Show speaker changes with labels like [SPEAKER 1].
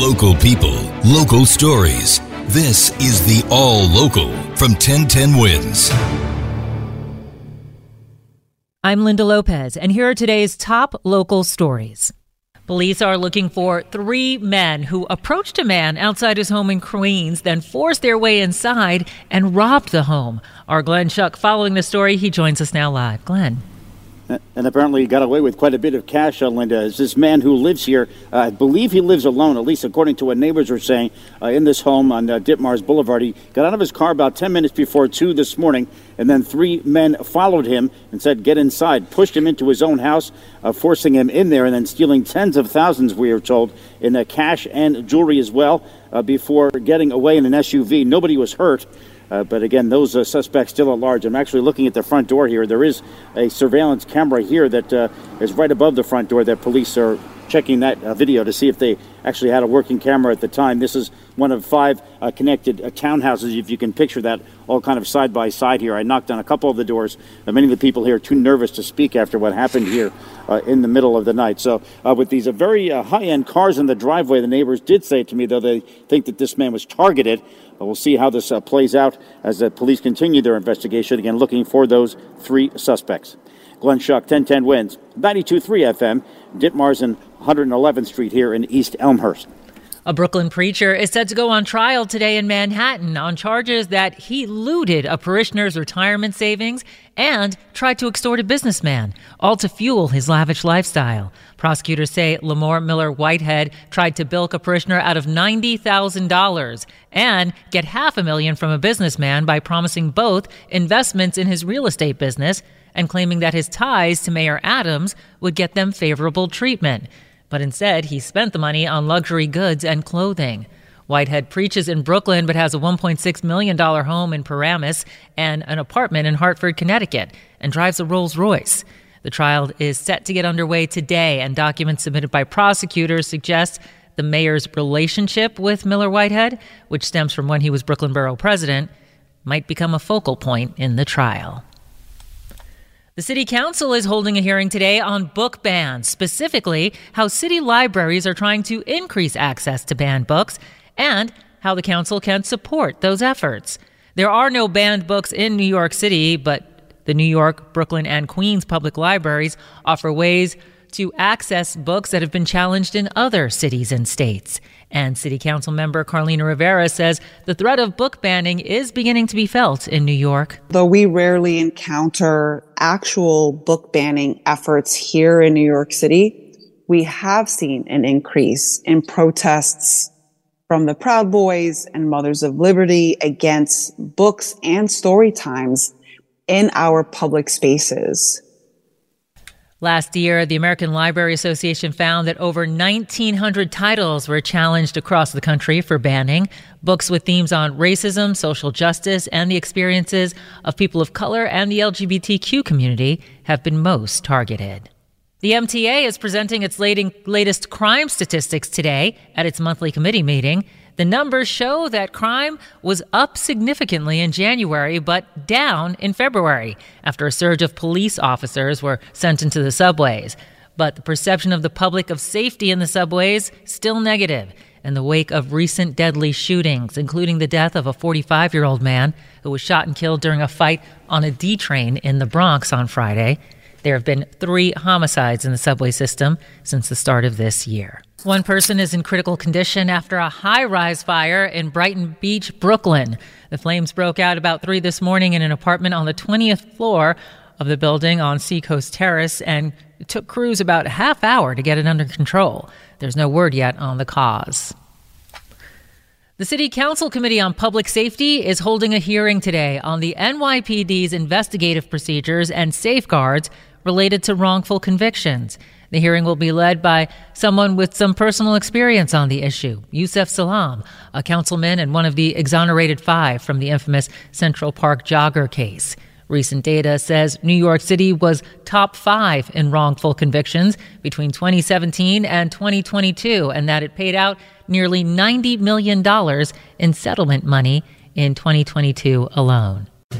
[SPEAKER 1] Local people, local stories. This is the All Local from 1010 Wins.
[SPEAKER 2] I'm Linda Lopez, and here are today's top local stories. Police are looking for three men who approached a man outside his home in Queens, then forced their way inside and robbed the home. Our Glenn Schuck following the story. He joins us now live. Glenn.
[SPEAKER 3] And apparently, he got away with quite a bit of cash, uh, Linda. Is this man who lives here? Uh, I believe he lives alone, at least according to what neighbors were saying, uh, in this home on uh, Ditmars Boulevard. He got out of his car about 10 minutes before 2 this morning, and then three men followed him and said, Get inside, pushed him into his own house, uh, forcing him in there, and then stealing tens of thousands, we are told, in uh, cash and jewelry as well, uh, before getting away in an SUV. Nobody was hurt. Uh, but again, those uh, suspects still at large. I'm actually looking at the front door here. There is a surveillance camera here that uh, is right above the front door that police are checking that uh, video to see if they actually had a working camera at the time. This is one of five uh, connected uh, townhouses, if you can picture that, all kind of side by side here. I knocked on a couple of the doors. many of the people here are too nervous to speak after what happened here in the middle of the night. So, with these very high end cars in the driveway, the neighbors did say to me, though, they think that this man was targeted. But we'll see how this uh, plays out as the police continue their investigation. Again, looking for those three suspects. Glenn Schuck, 1010 wins. 92.3 FM, Ditmars and 111th Street here in East Elmhurst.
[SPEAKER 2] A Brooklyn preacher is set to go on trial today in Manhattan on charges that he looted a parishioner's retirement savings and tried to extort a businessman, all to fuel his lavish lifestyle. Prosecutors say Lamor Miller Whitehead tried to bilk a parishioner out of $90,000 and get half a million from a businessman by promising both investments in his real estate business and claiming that his ties to Mayor Adams would get them favorable treatment but instead he spent the money on luxury goods and clothing. Whitehead preaches in Brooklyn but has a $1.6 million home in Paramus and an apartment in Hartford, Connecticut, and drives a Rolls Royce. The trial is set to get underway today, and documents submitted by prosecutors suggest the mayor's relationship with Miller Whitehead, which stems from when he was Brooklyn Borough president, might become a focal point in the trial. The City Council is holding a hearing today on book bans, specifically how city libraries are trying to increase access to banned books and how the council can support those efforts. There are no banned books in New York City, but the New York, Brooklyn, and Queens public libraries offer ways to access books that have been challenged in other cities and states. And City Council member Carlina Rivera says the threat of book banning is beginning to be felt in New York.
[SPEAKER 4] Though we rarely encounter actual book banning efforts here in New York City, we have seen an increase in protests from the Proud Boys and Mothers of Liberty against books and story times in our public spaces.
[SPEAKER 2] Last year, the American Library Association found that over 1,900 titles were challenged across the country for banning. Books with themes on racism, social justice, and the experiences of people of color and the LGBTQ community have been most targeted. The MTA is presenting its latest crime statistics today at its monthly committee meeting. The numbers show that crime was up significantly in January, but down in February after a surge of police officers were sent into the subways. But the perception of the public of safety in the subways still negative. in the wake of recent deadly shootings, including the death of a 45 year old man who was shot and killed during a fight on a D train in the Bronx on Friday. There have been three homicides in the subway system since the start of this year. One person is in critical condition after a high rise fire in Brighton Beach, Brooklyn. The flames broke out about 3 this morning in an apartment on the 20th floor of the building on Seacoast Terrace, and it took crews about a half hour to get it under control. There's no word yet on the cause. The City Council Committee on Public Safety is holding a hearing today on the NYPD's investigative procedures and safeguards related to wrongful convictions. The hearing will be led by someone with some personal experience on the issue, Yusef Salaam, a councilman and one of the exonerated five from the infamous Central Park jogger case. Recent data says New York City was top five in wrongful convictions between 2017 and 2022, and that it paid out nearly $90 million in settlement money in 2022 alone.